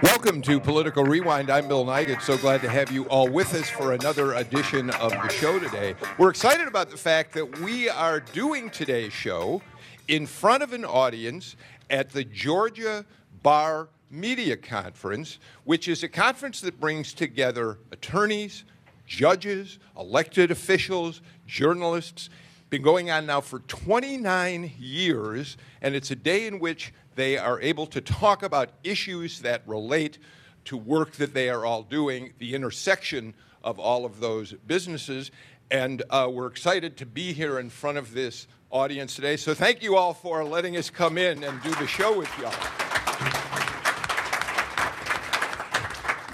Welcome to Political Rewind. I'm Bill Nigut. So glad to have you all with us for another edition of the show today. We're excited about the fact that we are doing today's show in front of an audience at the Georgia Bar Media Conference, which is a conference that brings together attorneys, judges, elected officials, journalists. Been going on now for 29 years, and it's a day in which they are able to talk about issues that relate to work that they are all doing, the intersection of all of those businesses. And uh, we're excited to be here in front of this audience today. So thank you all for letting us come in and do the show with y'all.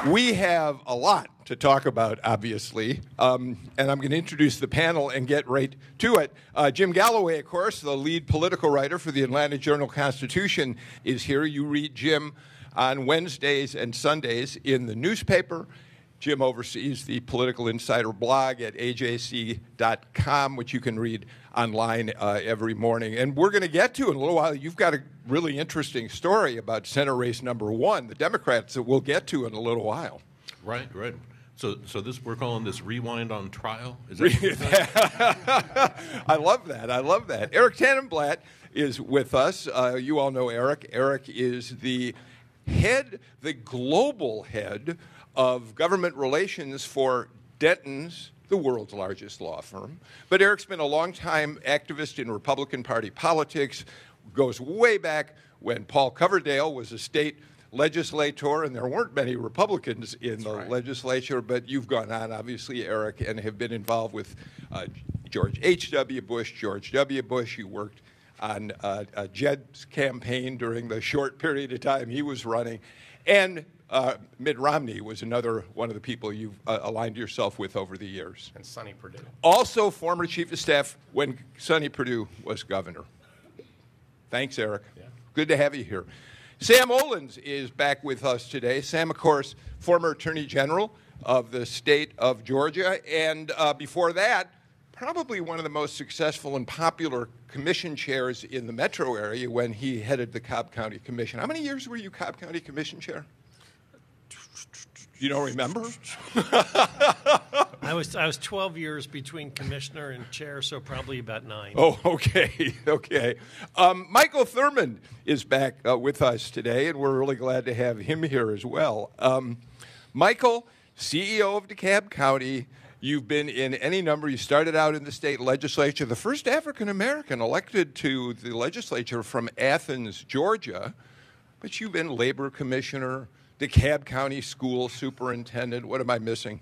We have a lot to talk about, obviously, um, and I'm going to introduce the panel and get right to it. Uh, Jim Galloway, of course, the lead political writer for the Atlanta Journal Constitution, is here. You read Jim on Wednesdays and Sundays in the newspaper. Jim oversees the Political Insider blog at ajc.com, which you can read online uh, every morning. And we're going to get to in a little while. You've got a really interesting story about Senate race number one, the Democrats, that we'll get to in a little while. Right, right. So, so this we're calling this rewind on trial. Is that I love that. I love that. Eric Tanenblatt is with us. Uh, you all know Eric. Eric is the head, the global head of government relations for Dentons, the world's largest law firm. But Eric's been a long-time activist in Republican Party politics, goes way back when Paul Coverdell was a state legislator, and there weren't many Republicans in That's the right. legislature, but you've gone on, obviously, Eric, and have been involved with uh, George H.W. Bush, George W. Bush. You worked on uh, uh, Jeb's campaign during the short period of time he was running. And uh, Mitt Romney was another one of the people you've uh, aligned yourself with over the years. And Sonny Perdue. Also, former chief of staff when Sonny Perdue was governor. Thanks, Eric. Yeah. Good to have you here. Sam Olens is back with us today. Sam, of course, former Attorney General of the state of Georgia. And uh, before that, probably one of the most successful and popular commission chairs in the metro area when he headed the Cobb County Commission. How many years were you Cobb County Commission chair? You don't remember? I was I was 12 years between commissioner and chair, so probably about nine. Oh, okay, okay. Um, Michael Thurmond is back uh, with us today, and we're really glad to have him here as well. Um, Michael, CEO of DeKalb County. You've been in any number. You started out in the state legislature, the first African American elected to the legislature from Athens, Georgia. But you've been labor commissioner, DeKalb County school superintendent. What am I missing?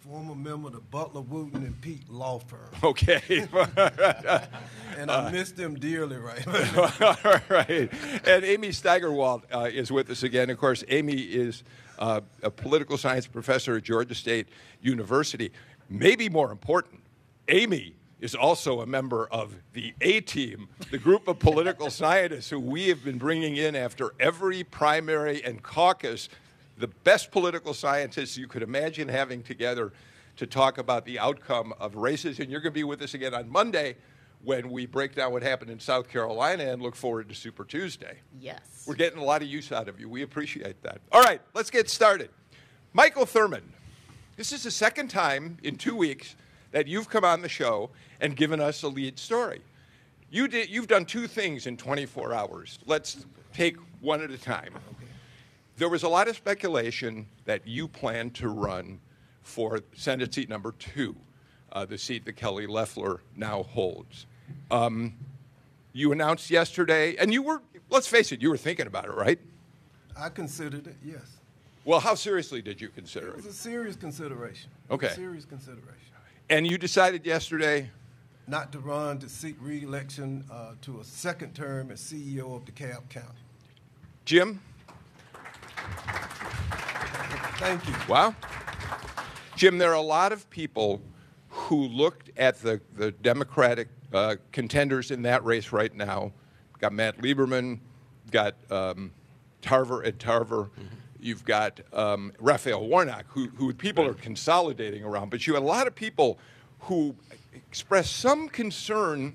Former member of the Butler, Wooten, and Peak law firm. Okay. and I uh, miss them dearly right All right. And Amy Steigerwalt uh, is with us again. Of course, Amy is uh, a political science professor at Georgia State University. Maybe more important, Amy is also a member of the A Team, the group of political scientists who we have been bringing in after every primary and caucus, the best political scientists you could imagine having together to talk about the outcome of races. And you're going to be with us again on Monday when we break down what happened in South Carolina and look forward to Super Tuesday. Yes. We're getting a lot of use out of you. We appreciate that. All right, let's get started. Michael Thurmond. this is the second time in two weeks that you've come on the show and given us a lead story. You did, you've done two things in 24 hours. Let's take one at a time. There was a lot of speculation that you planned to run for Senate seat number two, uh, the seat that Kelly Loeffler now holds. Um, you announced yesterday, and you were, let's face it, you were thinking about it, right? I considered it, yes. Well, how seriously did you consider it? It was a serious consideration. Okay. serious consideration. And you decided yesterday? Not to run to seek re-election uh, to a second term as CEO of DeKalb County. Jim? Thank you. Wow. Jim, there are a lot of people who looked at the, the Democratic uh, contenders in that race right now. Got Matt Lieberman, got um, Tarver at Tarver. You've got um, Raphael Warnock, who, who people are consolidating around. But you had a lot of people who expressed some concern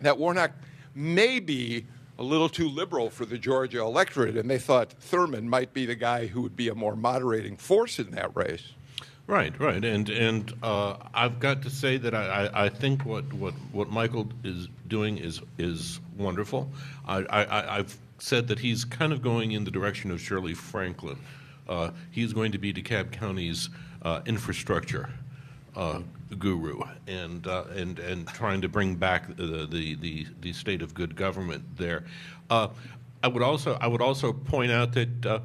that Warnock may be a little too liberal for the Georgia electorate, and they thought Thurmond might be the guy who would be a more moderating force in that race. Right, right, and and uh, I've got to say that I, I, I, think what, what, what Michael is doing is is wonderful. I, I, I've said that he's kind of going in the direction of Shirley Franklin. Uh, he's going to be DeKalb County's uh, infrastructure uh, guru and uh, and and trying to bring back the the, the, the state of good government there. Uh, I would also I would also point out that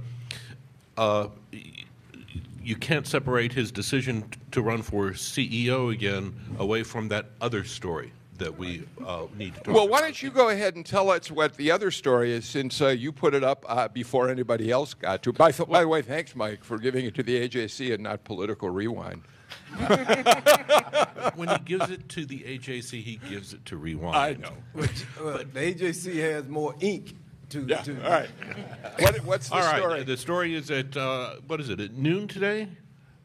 you can't separate his decision to run for CEO again away from that other story that we uh, need to talk Well, why don't you go ahead and tell us what the other story is since uh, you put it up uh, before anybody else got to. By, by the way, thanks, Mike, for giving it to the AJC and not Political Rewind. when he gives it to the AJC, he gives it to Rewind. I know. Which, uh, the AJC has more ink to. Yeah. to All right. What, what's the All right. story? The story is at uh, what is it? At noon today.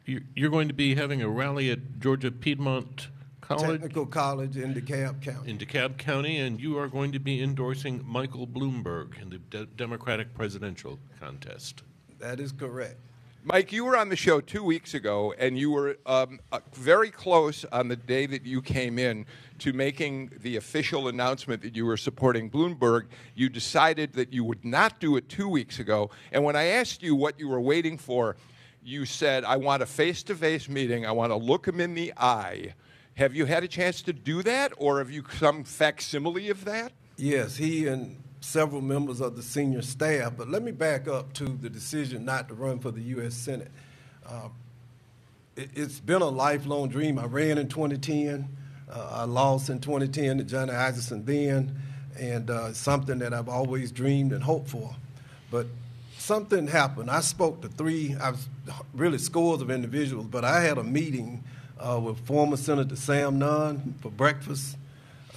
You're, you're going to be having a rally at Georgia Piedmont College Technical College in DeKalb County. in DeKalb County, and you are going to be endorsing Michael Bloomberg in the de- Democratic presidential contest. That is correct. Mike, you were on the show two weeks ago, and you were um, uh, very close on the day that you came in to making the official announcement that you were supporting Bloomberg. You decided that you would not do it two weeks ago. And when I asked you what you were waiting for, you said, I want a face to face meeting. I want to look him in the eye. Have you had a chance to do that, or have you some facsimile of that? Yes, he and several members of the senior staff. But let me back up to the decision not to run for the U.S. Senate. Uh, it, has been a lifelong dream. I ran in 2010. Uh, I lost in 2010 to Johnny Isakson then, and uh, something that I've always dreamed and hoped for. But something happened. I spoke to three, I was really scores of individuals, but I had a meeting uh, with former Senator Sam Nunn for breakfast.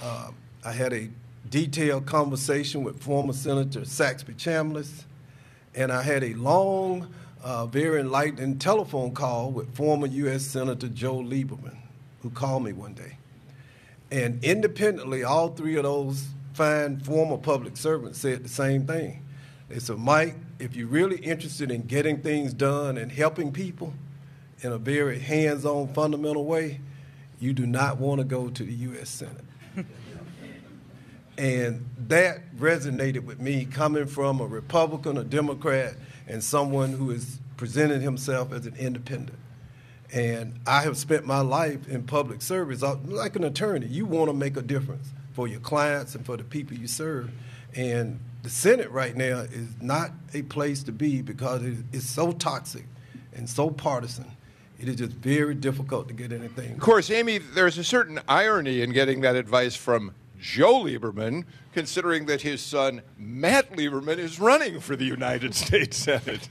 Uh, I had a detailed conversation with former Senator Saxby Chambliss, and I had a long, uh, very enlightening telephone call with former U.S. Senator Joe Lieberman, who called me one day. And independently, all three of those fine former public servants said the same thing. They said, Mike, if you're really interested in getting things done and helping people in a very hands on, fundamental way, you do not want to go to the U.S. Senate. and that resonated with me coming from a Republican, a Democrat, and someone who has presented himself as an independent. And I have spent my life in public service uh, like an attorney. You want to make a difference for your clients and for the people you serve. And the Senate right now is not a place to be because it is so toxic and so partisan. It is just very difficult to get anything. Of course, Amy, there's a certain irony in getting that advice from Joe Lieberman, considering that his son, Matt Lieberman, is running for the United States Senate.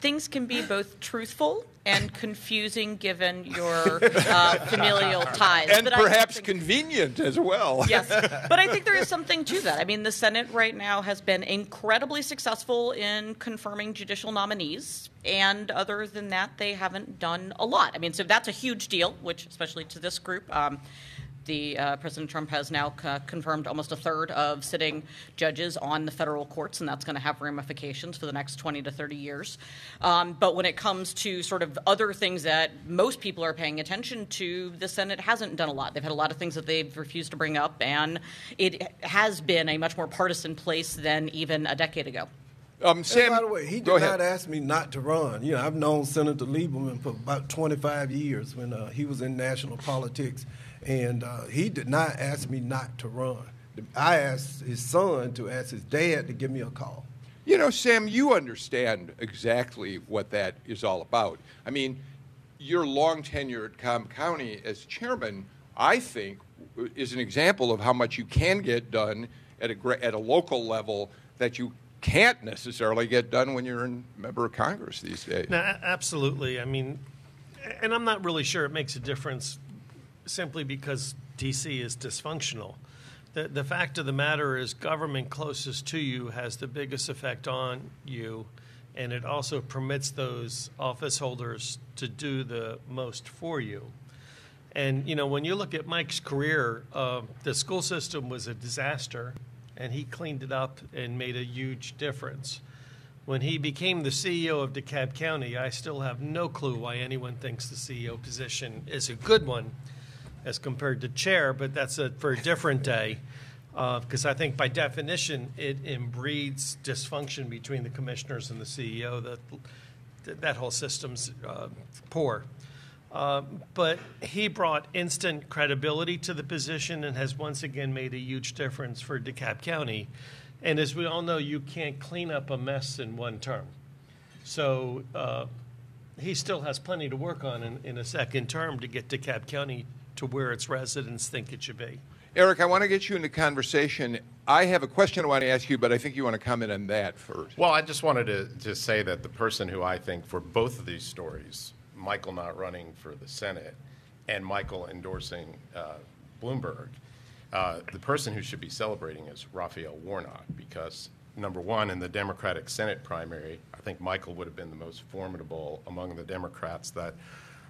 things can be both truthful and confusing given your uh, familial ties. And but perhaps think, convenient as well. yes. But I think there is something to that. I mean, the Senate right now has been incredibly successful in confirming judicial nominees. And other than that, they haven't done a lot. I mean, so that's a huge deal, which, especially to this group, um, the uh, President Trump has now c- confirmed almost a third of sitting judges on the federal courts, and that's going to have ramifications for the next 20 to 30 years. Um, but when it comes to sort of other things that most people are paying attention to, the Senate hasn't done a lot. They've had a lot of things that they've refused to bring up, and it has been a much more partisan place than even a decade ago. Um, Sam, by the way, he did not ask me not to run. You know, I've known Senator Lieberman for about 25 years when uh, he was in national politics and uh, he did not ask me not to run. I asked his son to ask his dad to give me a call. You know, Sam, you understand exactly what that is all about. I mean, your long tenure at Cobb County as chairman, I think, is an example of how much you can get done at a, at a local level that you can't necessarily get done when you're a member of Congress these days. No, absolutely. I mean, And I'm not really sure it makes a difference simply because DC is dysfunctional. The, the fact of the matter is, government closest to you has the biggest effect on you, and it also permits those office holders to do the most for you. And you know, when you look at Mike's career, uh, the school system was a disaster, and he cleaned it up and made a huge difference. When he became the CEO of DeKalb County, I still have no clue why anyone thinks the CEO position is a good one as compared to chair, but that's a, for a different day. Because uh, I think by definition, it inbreeds dysfunction between the commissioners and the CEO. That that whole system's uh, poor. Uh, but he brought instant credibility to the position and has once again made a huge difference for DeKalb County. And as we all know, you can't clean up a mess in one term. So uh, he still has plenty to work on in, in a second term to get DeKalb County to where its residents think it should be. Eric, I want to get you into conversation. I have a question I want to ask you, but I think you want to comment on that first. Well, I just wanted to, to say that the person who I think for both of these stories Michael not running for the Senate and Michael endorsing uh, Bloomberg, uh, the person who should be celebrating is Raphael Warnock because, number one, in the Democratic Senate primary, I think Michael would have been the most formidable among the Democrats that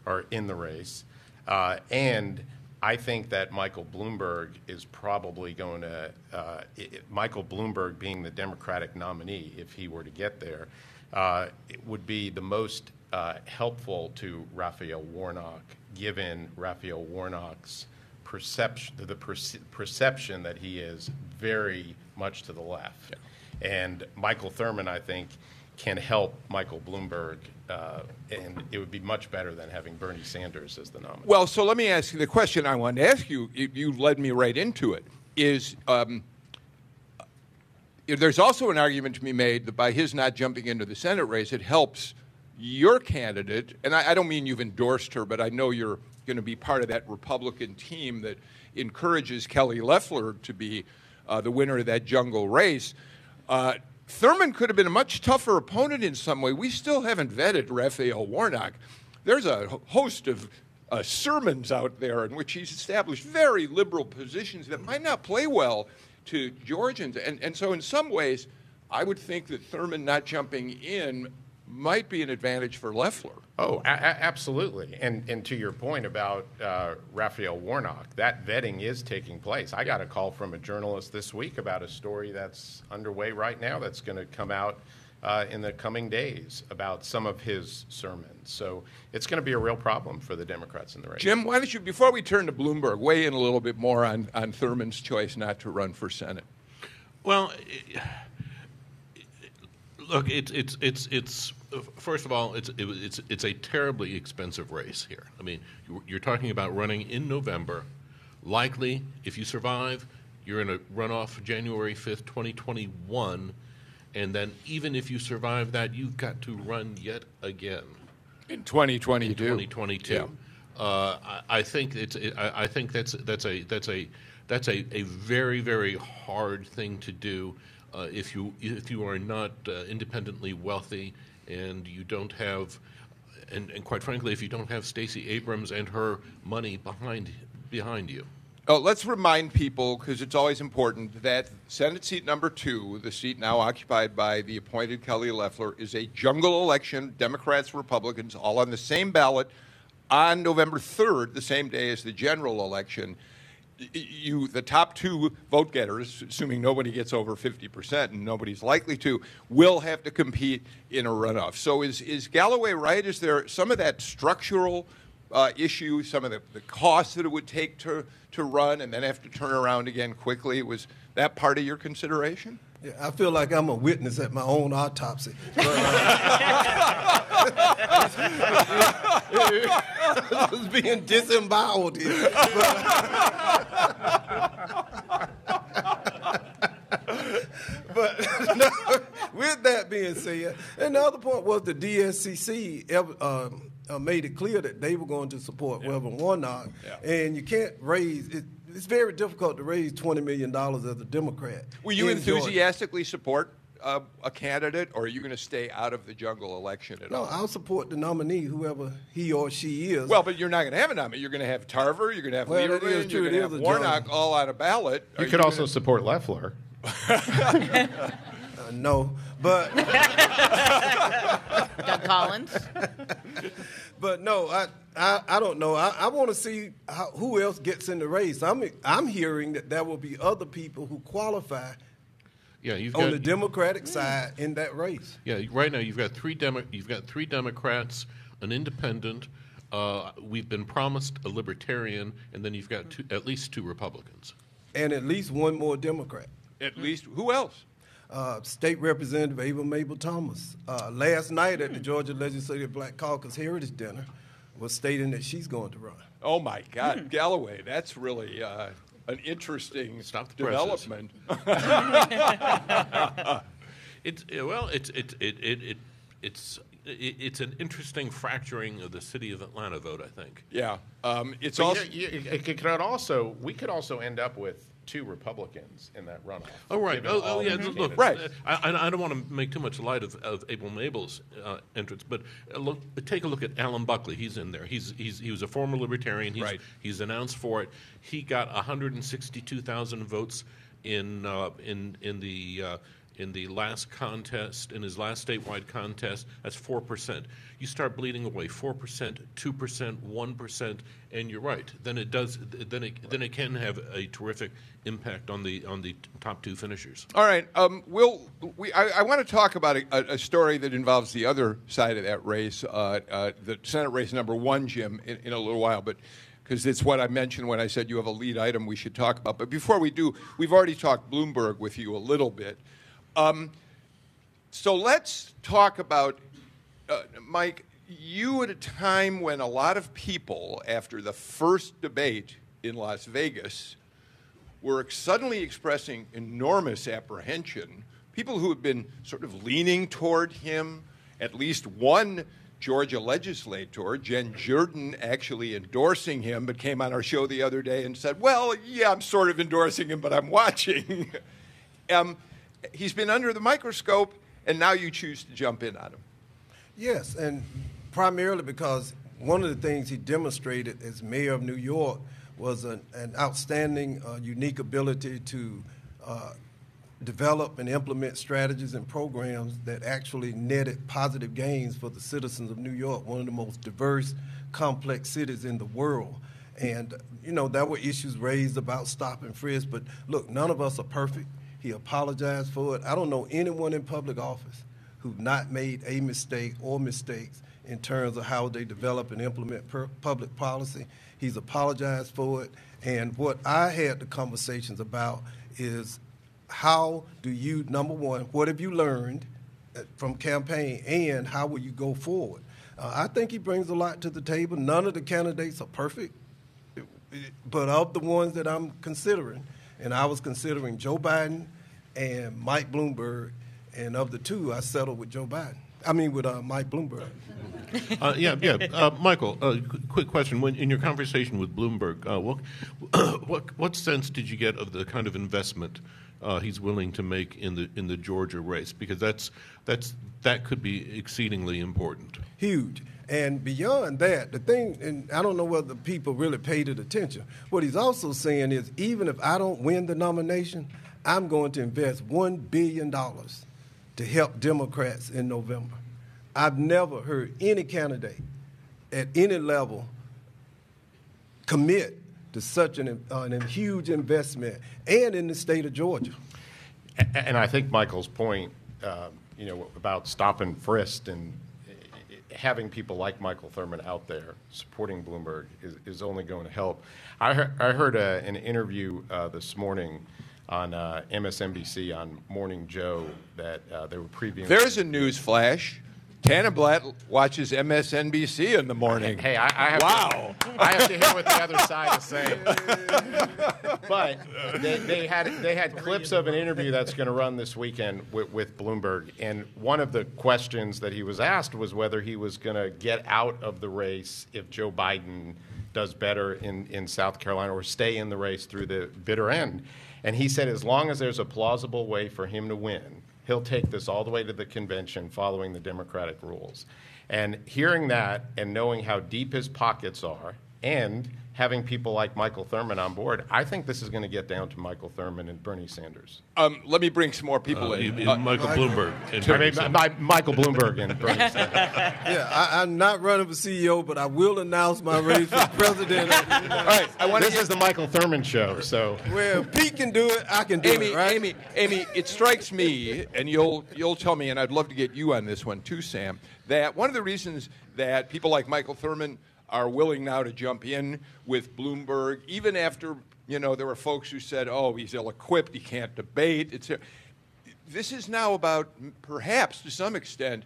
are in the race. Uh, and I think that Michael Bloomberg is probably going to, uh, it, Michael Bloomberg being the Democratic nominee, if he were to get there, uh, it would be the most uh, helpful to Raphael Warnock, given Raphael Warnock's perception, the perce- perception that he is very much to the left. Yeah. And Michael Thurmond, I think, can help Michael Bloomberg, uh, and it would be much better than having Bernie Sanders as the nominee. Well, so let me ask you the question I wanted to ask you. You led me right into it. Is um, there's also an argument to be made that by his not jumping into the Senate race, it helps your candidate, and I, I don't mean you've endorsed her, but I know you're going to be part of that Republican team that encourages Kelly Loeffler to be uh, the winner of that jungle race. Uh, Thurmond could have been a much tougher opponent in some way. We still haven't vetted Raphael Warnock. There's a host of uh, sermons out there in which he's established very liberal positions that might not play well to Georgians. And, and so, in some ways, I would think that Thurmond not jumping in might be an advantage for Loeffler. Oh, a- a- absolutely. And and to your point about uh, Raphael Warnock, that vetting is taking place. I got a call from a journalist this week about a story that's underway right now that's going to come out uh, in the coming days about some of his sermons. So it's going to be a real problem for the Democrats in the race. Jim, why don't you, before we turn to Bloomberg, weigh in a little bit more on, on Thurmond's choice not to run for Senate? Well, look, it's it's it's it's first of all, it's it's it's a terribly expensive race here. I mean, you're talking about running in November. Likely, if you survive, you're in a runoff January fifth, twenty twenty one, and then even if you survive that, you've got to run yet again in twenty twenty two. Twenty twenty two. Uh, I, I think it's. I, I think that's that's a that's a that's a, a very very hard thing to do uh, if you if you are not uh, independently wealthy and you don't have, and, and quite frankly, if you don't have Stacey Abrams and her money behind behind you. Oh, let's remind people, because it's always important, that Senate seat number two, the seat now occupied by the appointed Kelly Loeffler, is a jungle election. Democrats, Republicans, all on the same ballot on November 3rd, the same day as the general election you the top two vote getters, assuming nobody gets over 50%, and nobody's likely to, will have to compete in a runoff. So is, is Galloway right? Is there some of that structural uh, issue, some of the, the costs that it would take to, to run and then have to turn around again quickly? Was that part of your consideration? Yeah, I feel like I'm a witness at my own autopsy. But, uh, was being disemboweled here. But, no, with that being said, and the other point was the DSCC uh, uh, made it clear that they were going to support yeah. Reverend Warnock, yeah. and you can't raise it it's very difficult to raise twenty million dollars as a Democrat. Will you enthusiastically Georgia. support uh, a candidate, or are you going to stay out of the jungle election at No, all? No, I'll support the nominee, whoever he or she is. Well, but you're not going to have a nominee. You're going to have Tarver. You're going to have Well, Lieberman. You're going to have a Warnock jungle. all on a ballot. Are You could gonna- also support Loeffler. Uh, no, but Doug Collins. but no, I I, I don't know. I, I want to see how, who else gets in the race. I'm I'm hearing that there will be other people who qualify Yeah, you've on got the Democratic side in that race. Yeah, right now you've got three Demo- you've got three Democrats, an independent. Uh, we've been promised a libertarian, and then you've got two, at least two Republicans. and at least one more Democrat. At least who else? Uh, State Representative Able Mable Thomas, uh, last night at the Georgia Legislative Black Caucus Heritage Dinner, was stating that she's going to run. Oh my God, Galloway! That's really uh, an interesting Stop the development. It's well, it's it it it, it it's it's an interesting fracturing of the city of Atlanta vote. I think. yeah, um, it's But also you- you- it could also we could also end up with two Republicans in that runoff. Oh right. Oh, oh yeah. Look. Right. uh, I, I- I don't want to make too much light of, of Able Mable's uh, entrance, but uh, look, take a look at Allen Buckley. He's in there. He's, he's he was a former libertarian. He's, Right. He's announced for it. He got 162,000 votes in uh, in in the. Uh, in the last contest, in his last statewide contest, that's four percent. You start bleeding away four percent, two percent, one percent, and you're right. Then it does. Then it then it can have a terrific impact on the on the top two finishers. All right. Um, we'll, we, I, I want to talk about a, a, story that involves the other side of that race, uh, uh, the Senate race number one, Jim, in, in a little while. But because it's what I mentioned when I said you have a lead item we should talk about. But before we do, we've already talked Bloomberg with you a little bit. Um, so let's talk about, uh, Mike, you at a time when a lot of people, after the first debate in Las Vegas, were suddenly expressing enormous apprehension. People who had been sort of leaning toward him, at least one Georgia legislator, Jen Jordan, actually endorsing him, but came on our show the other day and said, Well, yeah, I'm sort of endorsing him, but I'm watching. um, he's been under the microscope, and now you choose to jump in on him. Yes, and primarily because one of the things he demonstrated as mayor of New York was an, an outstanding, uh, unique ability to uh, develop and implement strategies and programs that actually netted positive gains for the citizens of New York, one of the most diverse, complex cities in the world. And, you know, there were issues raised about stop and frisk, but look, none of us are perfect. He apologized for it. I don't know anyone in public office who've not made a mistake or mistakes in terms of how they develop and implement public policy. He's apologized for it. And what I had the conversations about is how do you, number one, what have you learned uh, from campaign and how will you go forward? Uh, I think he brings a lot to the table. None of the candidates are perfect, but of the ones that I'm considering, and I was considering Joe Biden and Mike Bloomberg, and of the two, I settled with Joe Biden. I mean, with uh, Mike Bloomberg. Uh, yeah, yeah. Uh, Michael, uh, qu- quick question. When, in your conversation with Bloomberg, uh, what, what, what sense did you get of the kind of investment uh, he's willing to make in the in the Georgia race? Because that's that's that could be exceedingly important. huge. And beyond that, the thing, and I don't know whether people really paid it attention. What he's also saying is, even if I don't win the nomination, I'm going to invest one billion dollars to help Democrats in November. I've never heard any candidate at any level commit to such an, uh, an huge investment, and in the state of Georgia. And I think Michael's point, um, you know, about stop and frisk and uh, having people like Michael Thurmond out there supporting Bloomberg is, is only going to help. I heard, I heard uh, an interview uh, this morning on uh, MSNBC on Morning Joe that uh, they were previewing. There's a news flash. Tanenblatt watches MSNBC in the morning. Hey, I, I have Wow. To, I have to hear what the other side is saying. but they, they had they had clips of an interview that's going to run this weekend with, with Bloomberg, and one of the questions that he was asked was whether he was going to get out of the race if Joe Biden does better in, in South Carolina or stay in the race through the bitter end. And he said, as long as there's a plausible way for him to win, he'll take this all the way to the convention following the Democratic rules. And hearing that and knowing how deep his pockets are, and having people like Michael Thurmond on board, I think this is going to get down to Michael Thurmond and Bernie Sanders. Um, let me bring some more people Uh, in. you- Uh, Michael Bloomberg. and I Bernie mean, Sanders. my, Michael Bloomberg and Bernie Sanders. Yeah, I, I'm not running for CEO, but I will announce my race for president. Of the all right, I want This to is the Michael Thurmond show, so. Well, if Pete can do it, I can do Amy, it, right? Amy, Amy, it strikes me, and you'll you'll tell me, and I'd love to get you on this one too, Sam. That one of the reasons that people like Michael Thurmond are willing now to jump in with Bloomberg, even after you know there were folks who said, "Oh, he's ill-equipped, he can't debate." It's this is now about perhaps to some extent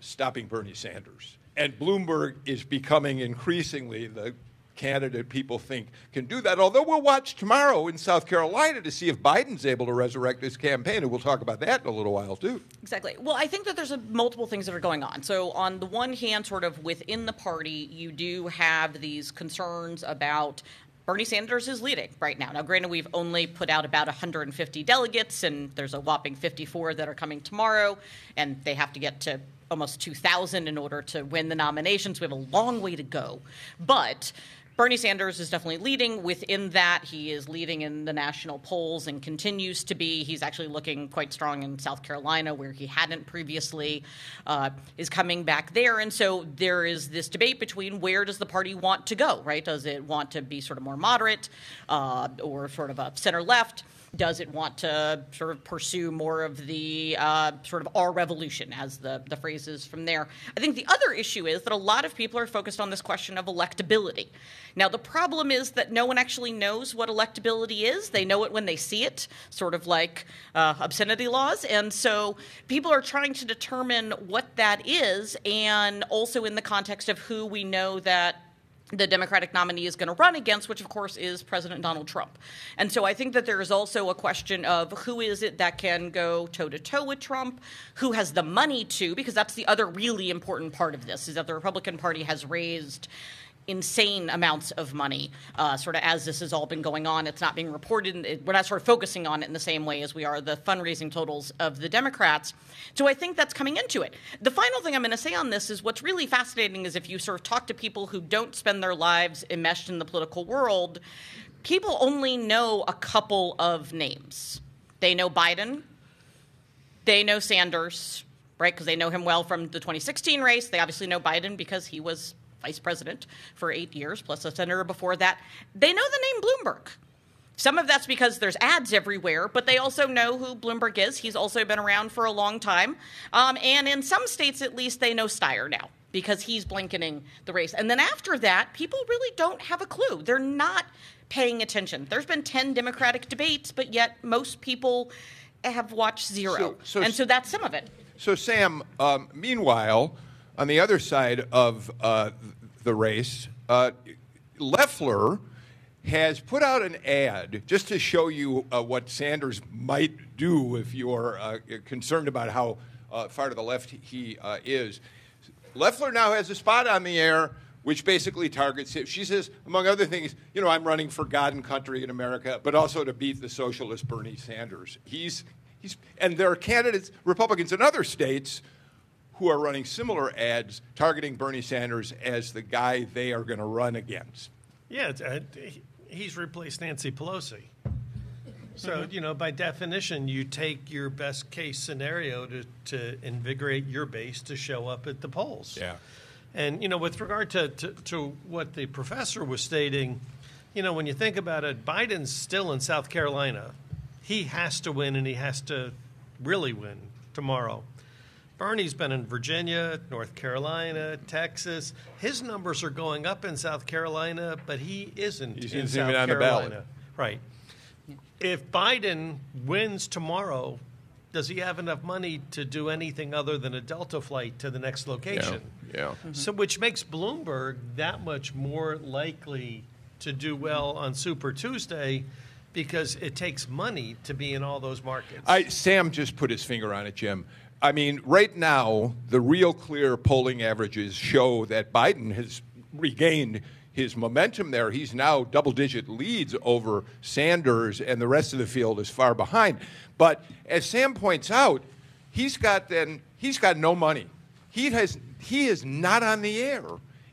stopping Bernie Sanders, and Bloomberg is becoming increasingly the candidate people think can do that. Although we'll watch tomorrow in South Carolina to see if Biden's able to resurrect his campaign, and we'll talk about that in a little while too. Exactly. Well, I think that there's a, multiple things that are going on. So, on the one hand, sort of within the party, you do have these concerns about Bernie Sanders is leading right now. Now, granted, we've only put out about 150 delegates, and there's a whopping 54 that are coming tomorrow, and they have to get to almost 2,000 in order to win the nominations. We have a long way to go. But Bernie Sanders is definitely leading. Within that, he is leading in the national polls and continues to be. He's actually looking quite strong in South Carolina, where he hadn't previously. Uh, is coming back there, and so there is this debate between where does the party want to go? Right? Does it want to be sort of more moderate uh, or sort of a center left? Does it want to sort of pursue more of the uh, sort of our revolution, as the, the phrase is from there? I think the other issue is that a lot of people are focused on this question of electability. Now, the problem is that no one actually knows what electability is. They know it when they see it, sort of like uh, obscenity laws. And so people are trying to determine what that is, and also in the context of who we know that the Democratic nominee is going to run against, which of course is President Donald Trump. And so I think that there is also a question of who is it that can go toe to toe with Trump, who has the money to, because that's the other really important part of this, is that the Republican Party has raised insane amounts of money, uh, sort of as this has all been going on. It's not being reported. It, we're not sort of focusing on it in the same way as we are the fundraising totals of the Democrats. So I think that's coming into it. The final thing I'm going to say on this is what's really fascinating is if you sort of talk to people who don't spend their lives enmeshed in the political world, people only know a couple of names. They know Biden, they know Sanders, right? Because they know him well from the 2016 race. They obviously know Biden because he was vice president for eight years, plus a senator before that. They know the name Bloomberg. Some of that's because there's ads everywhere, but they also know who Bloomberg is. He's also been around for a long time. Um, and in some states, at least, they know Steyer now because he's blanketing the race. And then after that, people really don't have a clue. They're not paying attention. There's been 10 Democratic debates, but yet most people have watched zero. So- so- and so that's some of it. So, Sam, um, meanwhile, on the other side of uh, the race, uh, Loeffler has put out an ad just to show you uh, what Sanders might do if you're uh, concerned about how uh, far to the left he uh, is. Loeffler now has a spot on the air which basically targets him. She says, among other things, you know, I'm running for God and country in America, but also to beat the socialist Bernie Sanders. He's, he's, and there are candidates, Republicans in other states, who are running similar ads targeting Bernie Sanders as the guy they are going to run against. Yeah, uh, he's replaced Nancy Pelosi. So, you know, by definition, you take your best case scenario to, to invigorate your base to show up at the polls. Yeah. And, you know, with regard to, to, to what the professor was stating, you know, when you think about it, Biden's still in South Carolina. He has to win, and he has to really win tomorrow. Bernie's been in Virginia, North Carolina, Texas. His numbers are going up in South Carolina, but he isn't He's in South even on the Carolina. ballot. Right. If Biden wins tomorrow, does he have enough money to do anything other than a Delta flight to the next location? Yeah. yeah. So, which makes Bloomberg that much more likely to do well on Super Tuesday because it takes money to be in all those markets. I, Sam just put his finger on it, Jim. I mean, right now, the real clear polling averages show that Biden has regained his momentum there. He's now double digit leads over Sanders, and the rest of the field is far behind. But as Sam points out, he's got then he's got no money. He has he is not on the air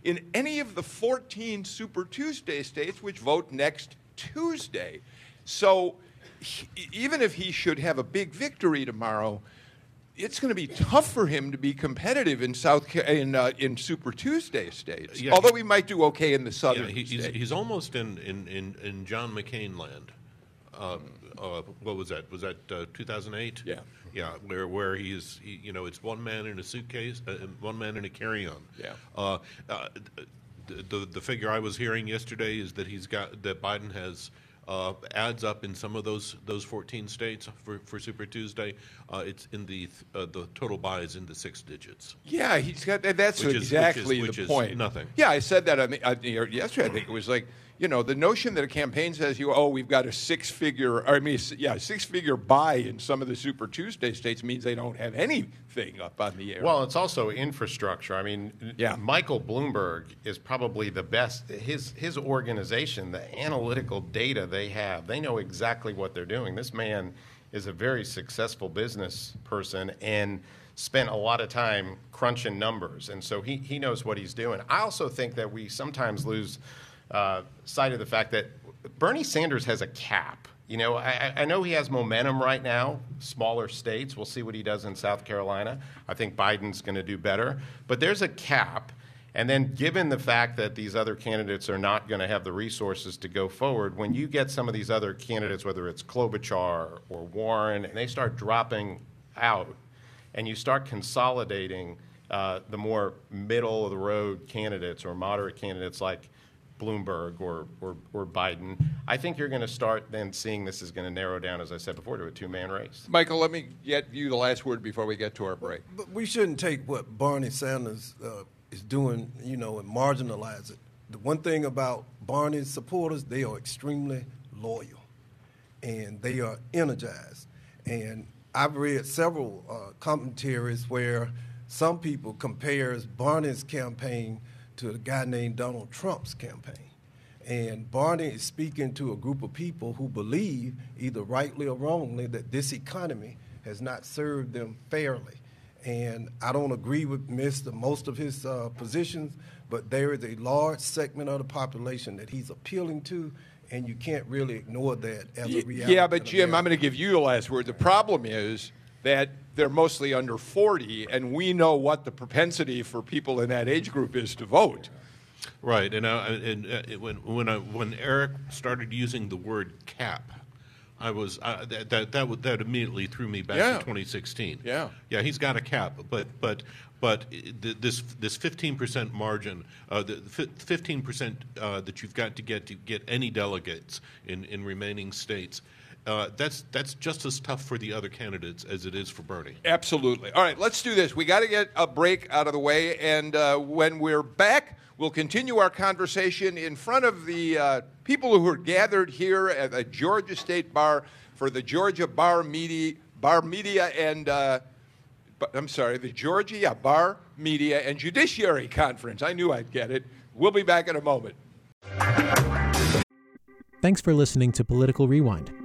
in any of the 14 Super Tuesday states which vote next Tuesday. So he, even if he should have a big victory tomorrow, it's going to be tough for him to be competitive in South in uh, in Super Tuesday states. Yeah, Although he- might do okay in the Yeah, southern he, he's, states. he's almost in, in, in, in John McCain land. Uh, uh, what was that? Was that uh, 2008? Yeah. Yeah, where where he's he, you know it's one man in a suitcase, uh, one man in a carry-on. Yeah. Uh, uh, the, the the figure I was hearing yesterday is that he's got that Biden has. Uh, ads up in some of those those 14 states for, for Super Tuesday. Uh, it's in the uh, the total buy is in the six digits. Yeah, he's got. That's Which is- which is- exactly which the is point. nothing. Yeah, I said that on the air yesterday. I think it was like you know the notion that a campaign says you oh we've got a six figure or I mean yeah six figure buy in some of the Super Tuesday states means they don't have anything up on the air. Well, it's also infrastructure. I mean, Yeah. Michael Bloomberg is probably the best. His his organization, the analytical data they have, they know exactly what they're doing. This man is a very successful business person and spent a lot of time crunching numbers, and so he he knows what he's doing. I also think that we sometimes lose uh, sight of the fact that Bernie Sanders has a cap. You know, I, I- I know he has momentum right now, smaller states. We'll see what he does in South Carolina. I think Biden's going to do better. But there's a cap. And then, given the fact that these other candidates are not going to have the resources to go forward, when you get some of these other candidates, whether it's Klobuchar or Warren, and they start dropping out, and you start consolidating uh, the more middle of the road candidates or moderate candidates like Bloomberg or, or, or Biden, I think you're going to start then seeing this is going to narrow down, as I said before, to a two man race. Michael, let me get you the last word before we get to our break. But we shouldn't take what Barney Sanders uh, is doing, you know, and marginalize it. The one thing about Barney's supporters, they are extremely loyal, and they are energized. And I've read several uh, commentaries where some people compares Barney's campaign to a guy named Donald Trump's campaign. And Barney is speaking to a group of people who believe, either rightly or wrongly, that this economy has not served them fairly. And I don't agree with Mr. most of his uh, positions, but there is a large segment of the population that he's appealing to, and you can't really ignore that as a reality. Yeah, but Jim, I'm going to give you the last word. The problem is that they're mostly under 40, and we know what the propensity for people in that age group is to vote. Right, and, uh, and uh, when when I, when Eric started using the word cap, I was uh, that that that, would- that immediately threw me back Yeah. to 2016. Yeah. yeah, he's got a cap, but but but th- this this 15 percent margin, uh, the 15 percent uh, that you've got to get to get any delegates in in remaining states. Uh, that's that's just as tough for the other candidates as it is for Bernie. Absolutely. All right, let's do this. We got to get a break out of the way, and uh, when we're back, we'll continue our conversation in front of the uh, people who are gathered here at the Georgia State Bar for the Georgia Bar Media, Bar Media and. Uh, I'm sorry, the Georgia Bar Media and Judiciary Conference. I knew I'd get it. We'll be back in a moment. Thanks for listening to Political Rewind.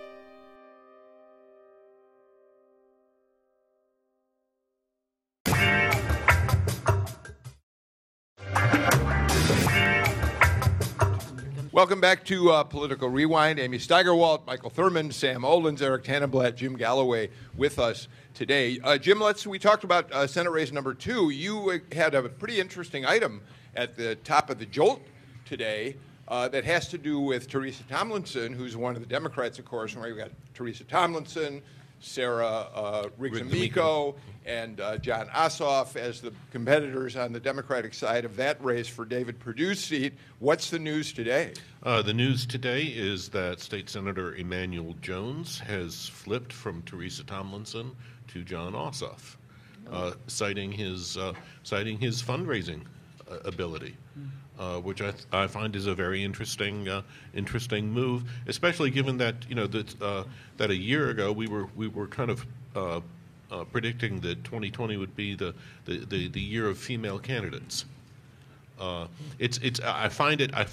Welcome back to uh, Political Rewind. Amy Steigerwalt, Michael Thurmond, Sam Olens, Eric Tanenblatt, Jim Galloway with us today. Uh, Jim, let's. We talked about uh, Senate race number two. You uh, had a pretty interesting item at the top of the jolt today uh, that has to do with Teresa Tomlinson, who's one of the Democrats, of course. Where you've got Teresa Tomlinson, Sarah uh, Riggs Amico, and uh, Jon Ossoff as the competitors on the Democratic side of that race for David Perdue's seat. What's the news today? Uh, the news today is that State Senator Emanuel Jones has flipped from Teresa Tomlinson to Jon Ossoff, uh, citing his uh, citing his fundraising uh, ability. uh, which I, th- I find is a very interesting uh, interesting move, especially given that you know that uh, that a year ago we were we were kind of uh, predicting that 2020 would be the, the, the, the year of female candidates. Uh, it's it's I find it I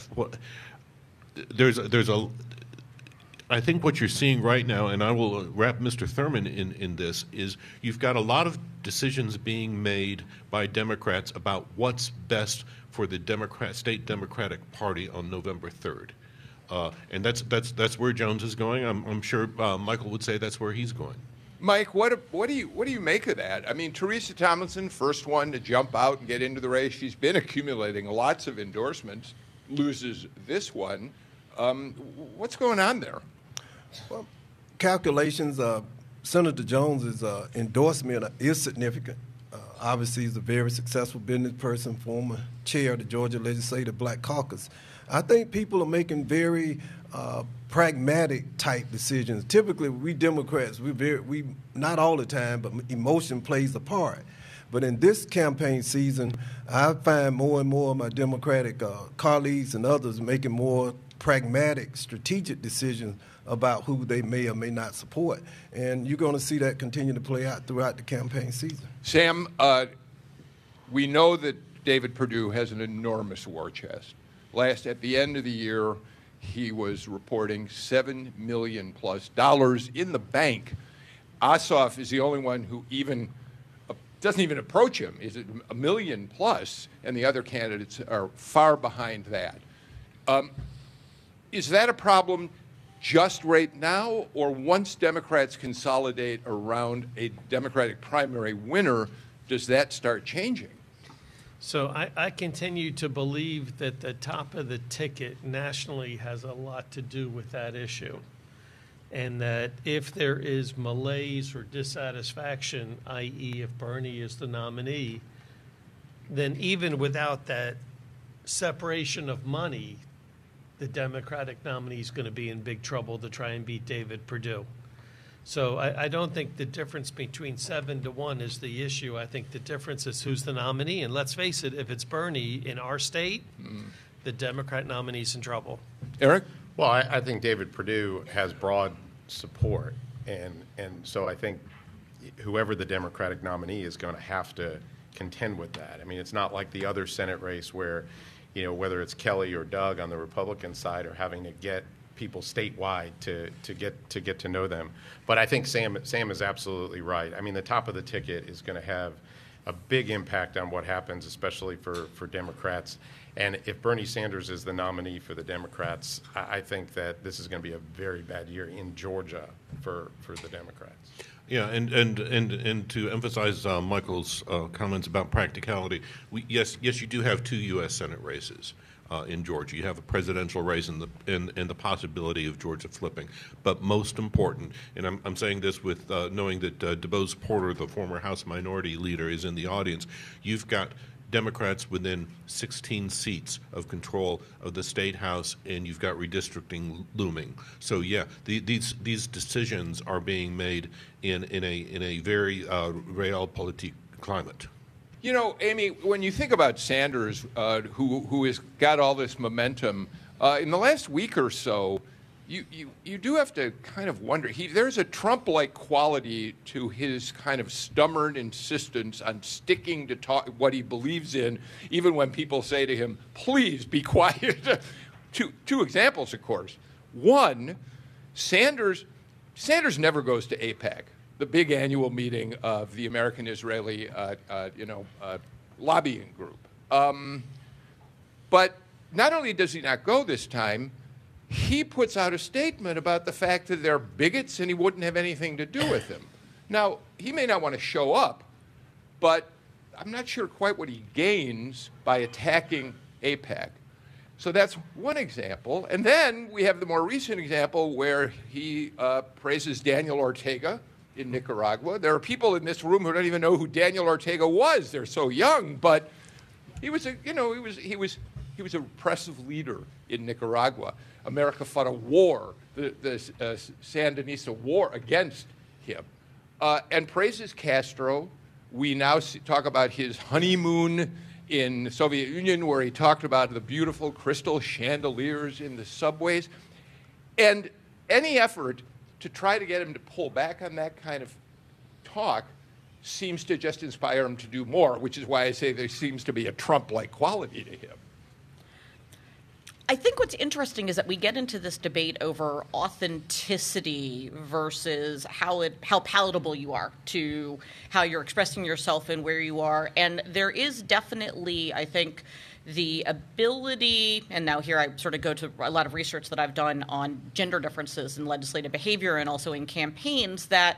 there's there's a I think what you're seeing right now, and I will wrap Mr. Thurmond in, in this, is you've got a lot of decisions being made by Democrats about what's best for the Democrat state Democratic Party on November 3rd. Uh, and that's, that's, that's where Jones is going. I'm, I'm sure uh, Michael would say that's where he's going. Mike, what, what, do you, what do you make of that? I mean, Teresa Tomlinson, first one to jump out and get into the race. She's been accumulating lots of endorsements, loses this one. Um, what's going on there? Well, calculations, uh, Senator Jones's uh, endorsement is significant. Uh, obviously, he's a very successful business person, former chair of the Georgia Legislative Black Caucus. I think people are making very uh, pragmatic type decisions. Typically, we Democrats, we very, we not all the time, but emotion plays a part. But in this campaign season, I find more and more of my Democratic uh, colleagues and others making more pragmatic, strategic decisions about who they may or may not support. And you're going to see that continue to play out throughout the campaign season. Sam, uh, we know that David Perdue has an enormous war chest. Last, at the end of the year, he was reporting seven million plus dollars in the bank. Ossoff is the only one who even uh, doesn't even approach him. Is it a million plus, and the other candidates are far behind that. Um, is that a problem just right now, or once Democrats consolidate around a Democratic primary winner, does that start changing? So I, I, continue to believe that the top of the ticket nationally has a lot to do with that issue. And that if there is malaise or dissatisfaction, i.e., if Bernie is the nominee, then even without that separation of money, the Democratic nominee is going to be in big trouble to try and beat David Perdue. So I, I, don't think the difference between seven to one is the issue. I think the difference is who's the nominee. And let's face it, if it's Bernie in our state, mm. the Democrat nominee's in trouble. Eric? Well, I, I, think David Perdue has broad support. And, and so I think whoever the Democratic nominee is going to have to contend with that. I mean, it's not like the other Senate race where you know, whether it's Kelly or Doug on the Republican side are having to get people statewide to, to get to get to know them. But I think Sam Sam is absolutely right. I mean, the top of the ticket is going to have a big impact on what happens, especially for, for Democrats. And if Bernie Sanders is the nominee for the Democrats, I, I think that this is going to be a very bad year in Georgia for, for the Democrats. Yeah, and and and and to emphasize uh, Michael's uh, comments about practicality, we, yes, yes, you do have two U.S. Senate races. Uh, in Georgia, you have a presidential race and the and, and, the possibility of Georgia flipping. But most important, and I'm, I'm saying this with uh, knowing that uh, DuBose Porter, the former House Minority Leader, is in the audience. You've got Democrats within 16 seats of control of the state house, and you've got redistricting looming. So yeah, the, these these decisions are being made in in a in a very uh, realpolitik climate. You know, Amy, when you think about Sanders, uh, who who has got all this momentum uh, in the last week or so you, you, you do have to kind of wonder. He, there's a Trump like quality to his kind of stubborn insistence on sticking to talk, what he believes in, even when people say to him, please be quiet. two, two examples, of course. One, Sanders, Sanders never goes to AIPAC, the big annual meeting of the American Israeli uh, uh, you know, uh, lobbying group. Um, but not only does he not go this time, he puts out a statement about the fact that they're bigots and he wouldn't have anything to do with them. Now, he may not want to show up, but I'm not sure quite what he gains by attacking AIPAC. So that's one example. And then we have the more recent example where he uh, praises Daniel Ortega in Nicaragua. There are people in this room who don't even know who Daniel Ortega was. They're so young, but he was a, you know, he was, he was, he was a repressive leader in Nicaragua. America fought a war, the, the uh, Sandinista war against him, uh, and praises Castro. We now see, talk about his honeymoon in the Soviet Union where he talked about the beautiful crystal chandeliers in the subways. And any effort to try to get him to pull back on that kind of talk seems to just inspire him to do more, which is why I say there seems to be a Trump like quality to him. I think what's interesting is that we get into this debate over authenticity versus how it how palatable you are to how you're expressing yourself and where you are, and there is definitely, I think, the ability, and now here I sort of go to a lot of research that I've done on gender differences in legislative behavior and also in campaigns, that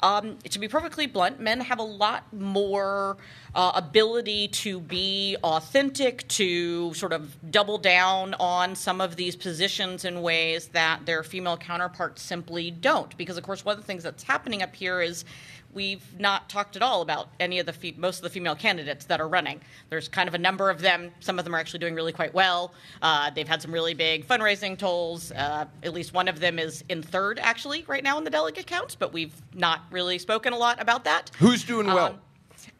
um, to be perfectly blunt, men have a lot more uh, ability to be authentic, to sort of double down on some of these positions in ways that their female counterparts simply don't. Because, of course, one of the things that's happening up here is we've not talked at all about any of the fe- most of the female candidates that are running. There's kind of a number of them. Some of them are actually doing really quite well. Uh, they've had some really big fundraising tolls. Uh, at least one of them is in third, actually, right now in the delegate counts. But we've not really spoken a lot about that. Who's doing well? Um,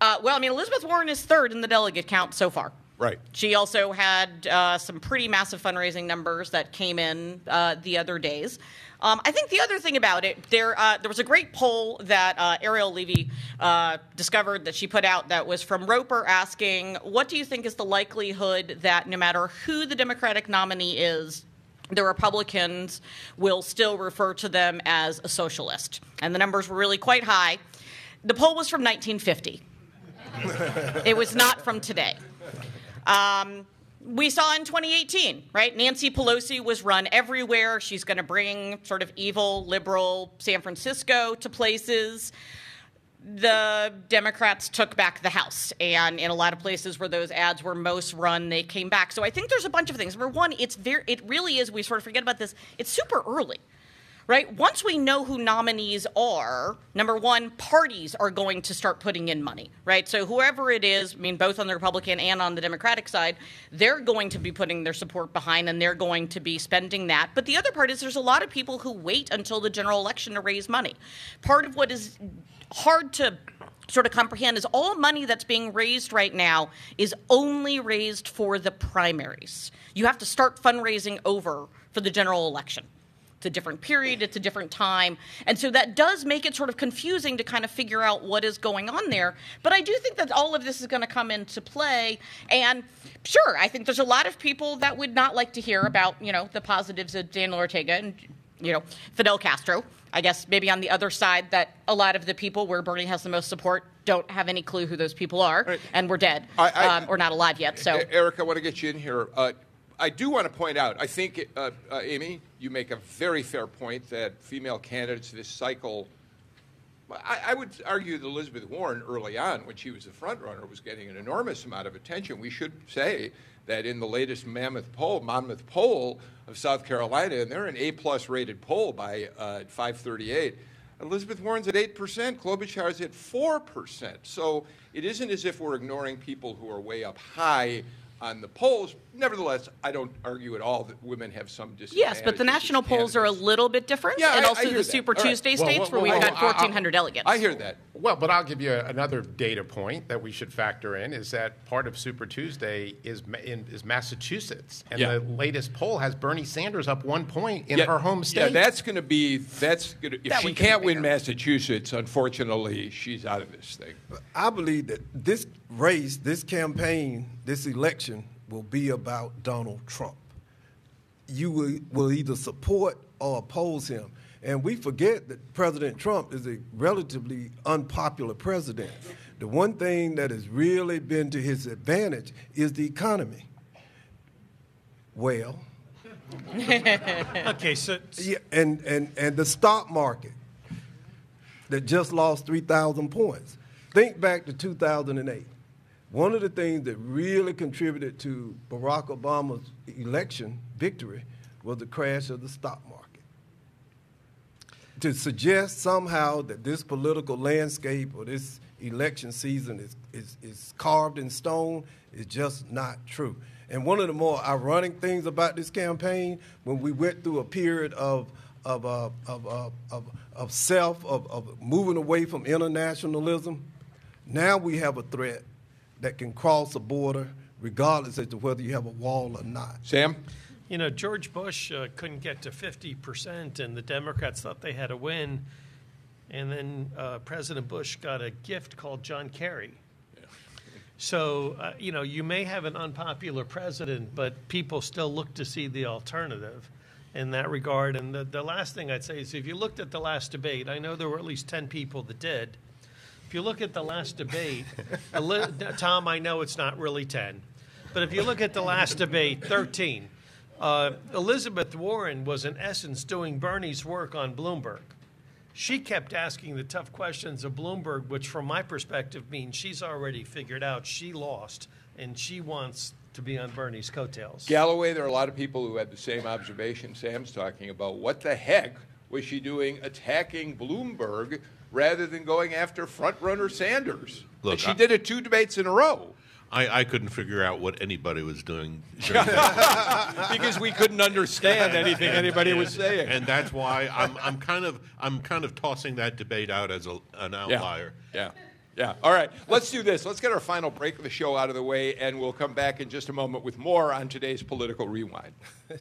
uh, well, I mean, Elizabeth Warren is third in the delegate count so far. Right. She also had uh, some pretty massive fundraising numbers that came in uh, the other days. Um, I think the other thing about it, there uh, there was a great poll that uh, Ariel Levy uh, discovered that she put out that was from Roper asking, "What do you think is the likelihood that no matter who the Democratic nominee is, the Republicans will still refer to them as a socialist?" And the numbers were really quite high. The poll was from 1950. it was not from today. Um, we saw in 2018, right? Nancy Pelosi was run everywhere. She's going to bring sort of evil, liberal San Francisco to places. The Democrats took back the House, and in a lot of places where those ads were most run, they came back. So I think there's a bunch of things. Number one, it's very, it really is. We sort of forget about this. It's super early right? Once we know who nominees are, number one, parties are going to start putting in money, right? So whoever it is, I mean, both on the Republican and on the Democratic side, they're going to be putting their support behind and they're going to be spending that. But the other part is there's a lot of people who wait until the general election to raise money. Part of what is hard to sort of comprehend is all money that's being raised right now is only raised for the primaries. You have to start fundraising over for the general election. It's a different period, it's a different time. And so that does make it sort of confusing to kind of figure out what is going on there. But I do think that all of this is going to come into play. And sure, I think there's a lot of people that would not like to hear about, you know, the positives of Daniel Ortega and, you know, Fidel Castro. I guess maybe on the other side, that a lot of the people where Bernie has the most support don't have any clue who those people are, Right. and we're dead I- I- um, or not alive yet. So Eric, I want to get you in here. Uh, I do want to point out, I think, uh, uh, Amy, you make a very fair point that female candidates this cycle. I, I would argue that Elizabeth Warren, early on, when she was the front runner, was getting an enormous amount of attention. We should say that in the latest Mammoth poll, Monmouth poll of South Carolina, and they're an A plus rated poll by uh, 538. Elizabeth Warren's at 8%, Klobuchar's at 4%. So it isn't as if we're ignoring people who are way up high on the polls. Nevertheless, I don't argue at all that women have some disadvantage. Yes, but the national polls are a little bit different, Yeah, and I- I also hear the that. Super All right. Tuesday Well, states well, where we've got I- I- 1,400 delegates. I hear that. Well, but I'll give you another data point that we should factor in is that part of Super Tuesday is in, is Massachusetts, and Yeah. the latest poll has Bernie Sanders up one point in Yeah, her home state. Yeah, state. that's going to be that's going to. If That she can can't win. Massachusetts, unfortunately, she's out of this thing. I believe that this race, this campaign, this election will be about Donald Trump. You will, will either support or oppose him. And we forget that President Trump is a relatively unpopular president. The one thing that has really been to his advantage is the economy. Well, Okay, so yeah, and, and, and the stock market that just lost 3,000 points. Think back to 2008. One of the things that really contributed to Barack Obama's election victory was the crash of the stock market. To suggest somehow that this political landscape or this election season is, is, is carved in stone is just not true. And one of the more ironic things about this campaign, when we went through a period of, of, uh, of, uh, of, of self, of, of moving away from internationalism, now we have a threat that can cross a border regardless as to whether you have a wall or not. Sam? You know, George Bush uh, couldn't get to 50%, and the Democrats thought they had a win. And then uh, President Bush got a gift called John Kerry. So, uh, you know, you may have an unpopular president, but people still look to see the alternative in that regard. And the, the last thing I'd say is if you looked at the last debate, I know there were at least 10 people that did. If you look at the last debate, Tom, I know it's not really 10, but if you look at the last debate, 13, uh, Elizabeth Warren was in essence doing Bernie's work on Bloomberg she kept asking the tough questions of Bloomberg, which, from my perspective, means she's already figured out she lost and she wants to be on Bernie's coattails. Galloway, there are a lot of people who had the same observation Sam's talking about. What the heck was she doing attacking Bloomberg rather than going after frontrunner Sanders? Look, and she I- did it two debates in a row I, I couldn't figure out what anybody was doing. because we couldn't understand anything anybody was saying. and that's why I'm, I'm kind of I'm kind of tossing that debate out as a, an outlier. Yeah. Yeah. All right. Let's do this. Let's get our final break of the show out of the way, and we'll come back in just a moment with more on today's Political Rewind.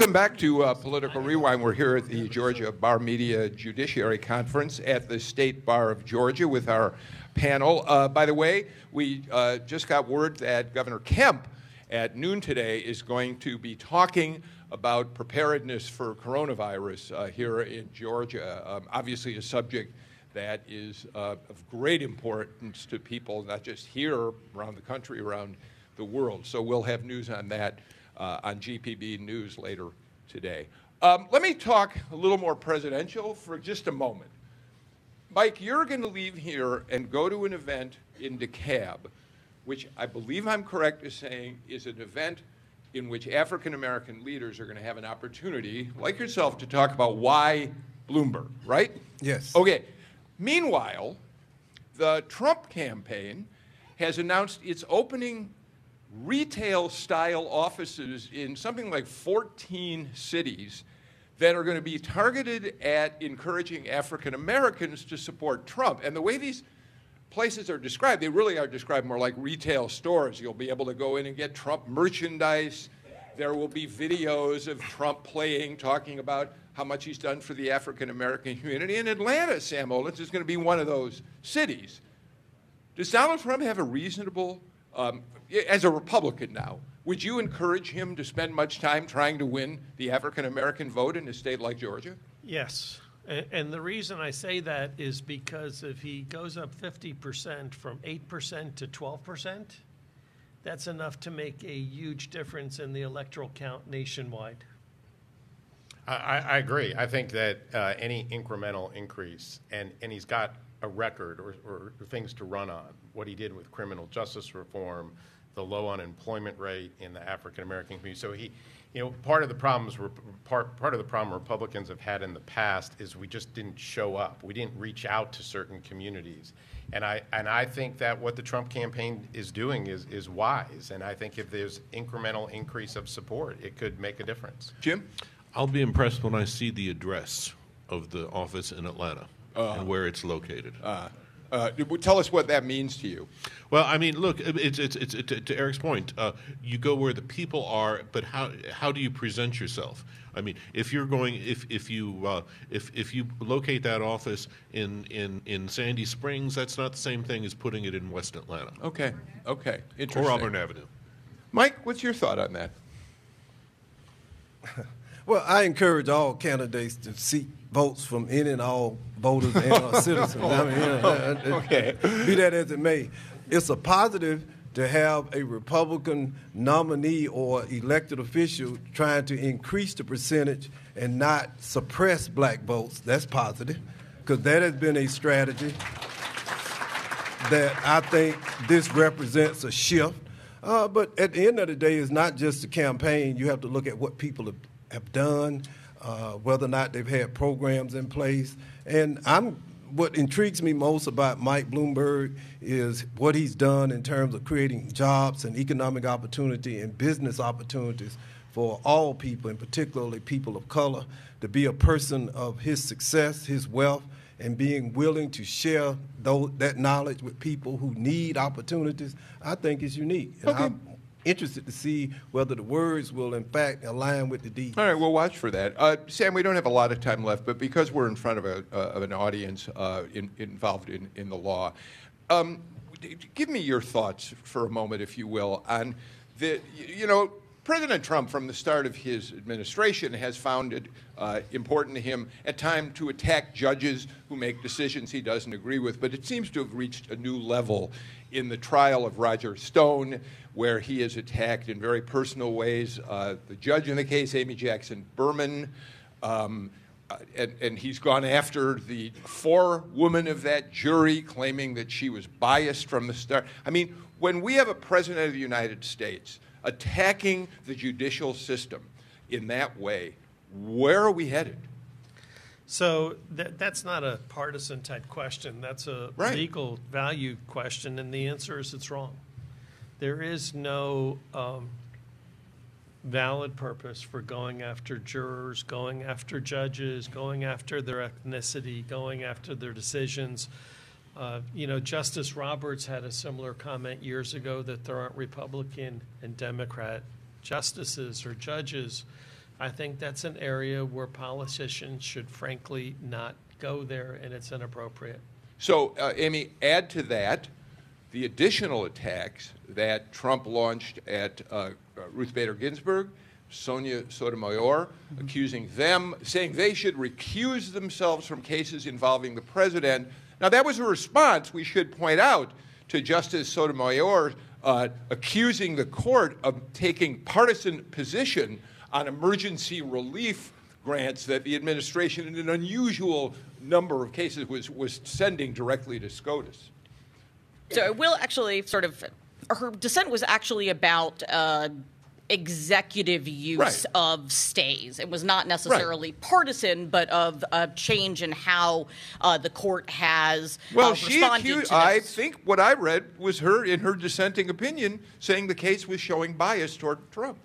Welcome back to uh, Political Rewind. We're here at the Georgia Bar Media Judiciary Conference at the State Bar of Georgia with our panel. Uh, by the way, we uh, just got word that Governor Kemp at noon today is going to be talking about preparedness for coronavirus uh, here in Georgia. Um, obviously, a subject that is uh, of great importance to people, not just here, around the country, around the world. So we'll have news on that uh, on GPB News later today. Um, let me talk a little more presidential for just a moment. Mike, you're going to leave here and go to an event in DeKalb, which I believe I'm correct in saying is an event in which African American leaders are going to have an opportunity, like yourself, to talk about why Bloomberg, right? Yes. Okay. Meanwhile, the Trump campaign has announced it's opening retail style offices in something like 14 cities that are going to be targeted at encouraging African Americans to support Trump. And the way these places are described, they really are described more like retail stores. You'll be able to go in and get Trump merchandise. There will be videos of Trump playing, talking about how much he's done for the African American community. And Atlanta, Sam Olens, is going to be one of those cities. Does Donald Trump have a reasonable, um, as a Republican now, would you encourage him to spend much time trying to win the African American vote in a state like Georgia? Yes. And the reason I say that is because if he goes up 50% from 8% to 12%, that's enough to make a huge difference in the electoral count nationwide. I, I I agree. I think that uh, any incremental increase, and, and he's got a record or, or things to run on. What he did with criminal justice reform, the low unemployment rate in the African American community. So he, you know, part of the problems were part part of the problem Republicans have had in the past is we just didn't show up. We didn't reach out to certain communities. And I and I think that what the Trump campaign is doing is is wise. And I think if there's incremental increase of support, it could make a difference. Jim? I'll be impressed when I see the address of the office in Atlanta and where it's located. Uh, tell us what that means to you. Well, I mean, look, it's, it's, it's, to, to Eric's point. Uh, you go where the people are, but how how do you present yourself? I mean, if you're going, if if you uh, if if you locate that office in, in in Sandy Springs, that's not the same thing as putting it in West Atlanta Okay, okay, interesting. or. Auburn Avenue. Mike, what's your thought on that? Well, I encourage all candidates to seek votes from any and all voters and our citizens. I mean, you know, Okay. Be that as it may, it's a positive to have a Republican nominee or elected official trying to increase the percentage and not suppress black votes. That's positive, because that has been a strategy that I think this represents a shift. Uh, but at the end of the day, it's not just the campaign. You have to look at what people have, have done, uh, whether or not they've had programs in place. And I'm what intrigues me most about Mike Bloomberg is what he's done in terms of creating jobs and economic opportunity and business opportunities for all people, and particularly people of color, to be a person of his success, his wealth, and being willing to share those, that knowledge with people who need opportunities, I think is unique. And Okay. I'm interested to see whether the words will, in fact, align with the deeds. All right, we'll watch for that. Uh, Sam, we don't have a lot of time left, but because we're in front of, a, uh, of an audience uh, in, involved in, in the law, um, give me your thoughts for a moment, if you will, on the, you know, President Trump, from the start of his administration, has found it uh, important to him at times to attack judges who make decisions he doesn't agree with, but it seems to have reached a new level in the trial of Roger Stone, where he has attacked in very personal ways uh, the judge in the case, Amy Jackson Berman. Um, uh, and, and he's gone after the forewoman of that jury, claiming that she was biased from the start. I mean, when we have a president of the United States attacking the judicial system in that way, where are we headed? So that, that's not a partisan type question. That's a Right. legal value question, and the answer is it's wrong. There is no um, valid purpose for going after jurors, going after judges, going after their ethnicity, going after their decisions. Uh, you know, Justice Roberts had a similar comment years ago that there aren't Republican and Democrat justices or judges. I think that's an area where politicians should frankly not go there, and it's inappropriate. So, uh, Amy, add to that the additional attacks that Trump launched at uh, uh, Ruth Bader Ginsburg, Sonia Sotomayor, accusing them, saying they should recuse themselves from cases involving the president. Now, that was a response, we should point out, to Justice Sotomayor uh, accusing the court of taking partisan position on emergency relief grants that the administration, in an unusual number of cases, was, was sending directly to SCOTUS. So it will actually sort of her dissent was actually about uh, executive use Right. of stays. It was not necessarily partisan, but of a change in how uh, the court has Well, uh, she responded accused, to I think what I read was her, in her dissenting opinion, saying the case was showing bias toward Trump.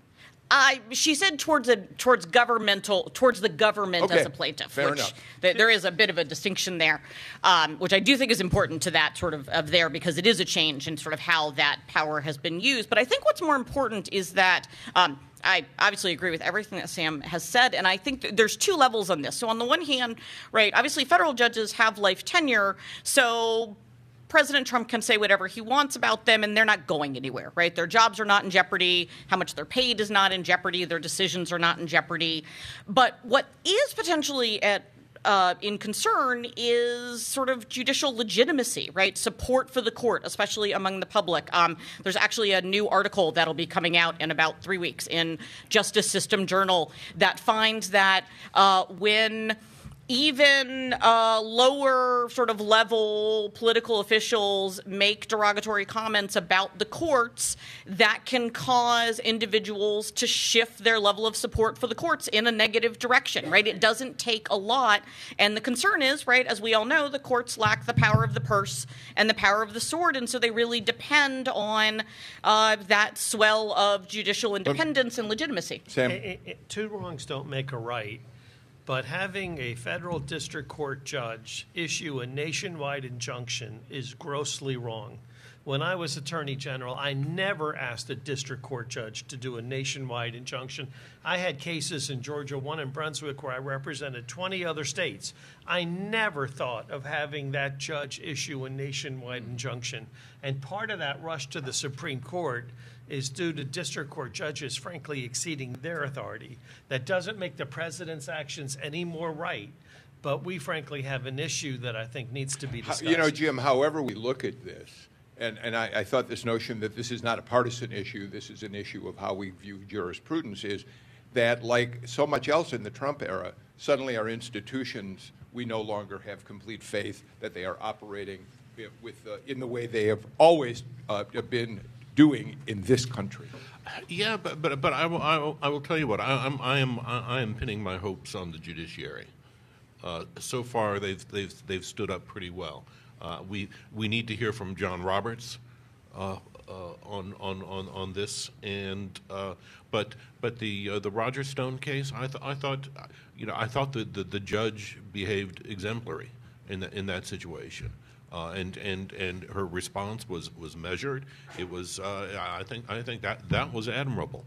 I she said towards a towards governmental towards the government Okay, as a plaintiff, fair which enough. th- there is a bit of a distinction there, um, which I do think is important to that sort of of there because it is a change in sort of how that power has been used. But I think what's more important is that. Um, I obviously agree with everything that Sam has said, and I think th- there's two levels on this. So, on the one hand, right, obviously federal judges have life tenure, so President Trump can say whatever he wants about them, and they're not going anywhere, right? Their jobs are not in jeopardy. How much they're paid is not in jeopardy. Their decisions are not in jeopardy. But what is potentially at uh, in concern is sort of judicial legitimacy, right? Support for the court, especially among the public. Um, there's actually a new article that'll be coming out in about three weeks in Justice System Journal that finds that uh, when even uh, lower sort of level political officials make derogatory comments about the courts that can cause individuals to shift their level of support for the courts in a negative direction right? It doesn't take a lot. And the concern is right as we all know the courts lack the power of the purse and the power of the sword. And so they really depend on uh, that swell of judicial independence and legitimacy. Sam? I- I- I- two wrongs don't make a right, but having a federal district court judge issue a nationwide injunction is grossly wrong. When I was Attorney General, I never asked a district court judge to do a nationwide injunction. I had cases in Georgia, one in Brunswick, where I represented 20 other states. I never thought of having that judge issue a nationwide injunction. And part of that rush to the Supreme Court is due to district court judges, frankly, exceeding their authority. That doesn't make the president's actions any more right, but we frankly have an issue that I think needs to be discussed. You know, Jim, however we look at this, and, and I, I thought this notion that this is not a partisan issue, this is an issue of how we view jurisprudence, is that, like so much else in the Trump era, suddenly our institutions, we no longer have complete faith that they are operating with, uh, in the way they have always uh, been doing in this country. Yeah, but but, but I, will, I, will, I will tell you what I, I'm I am I, am pinning my hopes on the judiciary. Uh, so far, they've they've they've stood up pretty well. Uh, we we need to hear from John Roberts uh, on, on, on, on this, and uh, but but the uh, the Roger Stone case, I, th- I thought, you know, I thought that the, the judge behaved exemplary in the, in that situation. Uh, and and and her response was was measured. It was uh, I think I think that that was admirable.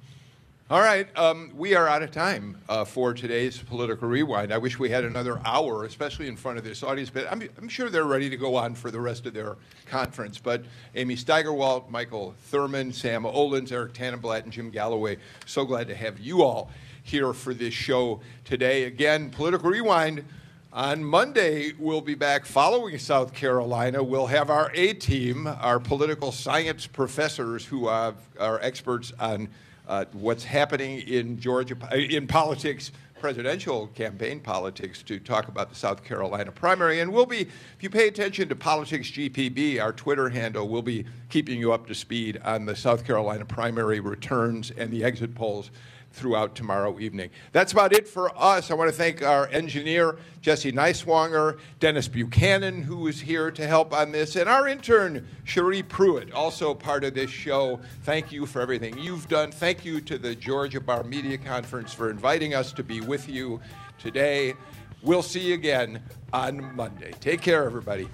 All right, um, we are out of time uh, for today's political rewind. I wish we had another hour, especially in front of this audience, but I'm, I'm, sure they're ready to go on for the rest of their conference. But Amy Steigerwalt, Michael Thurmond, Sam Olens, Eric Tanenblatt, and Jim Galloway, so glad to have you all here for this show today. Again, political rewind. On Monday, we'll be back following South Carolina. We'll have our A team, our political science professors who are experts on uh, what's happening in Georgia uh, in politics, presidential campaign politics, to talk about the South Carolina primary. And we'll be, if you pay attention to Politics GPB, our Twitter handle, we'll be keeping you up to speed on the South Carolina primary returns and the exit polls throughout tomorrow evening. That's about it for us. I want to thank our engineer, Jesse Neiswanger, Dennis Buchanan, who is here to help on this, and our intern, Cherie Pruitt, also part of this show. Thank you for everything you've done. Thank you to the Georgia Bar Media Conference for inviting us to be with you today. We'll see you again on Monday. Take care, everybody.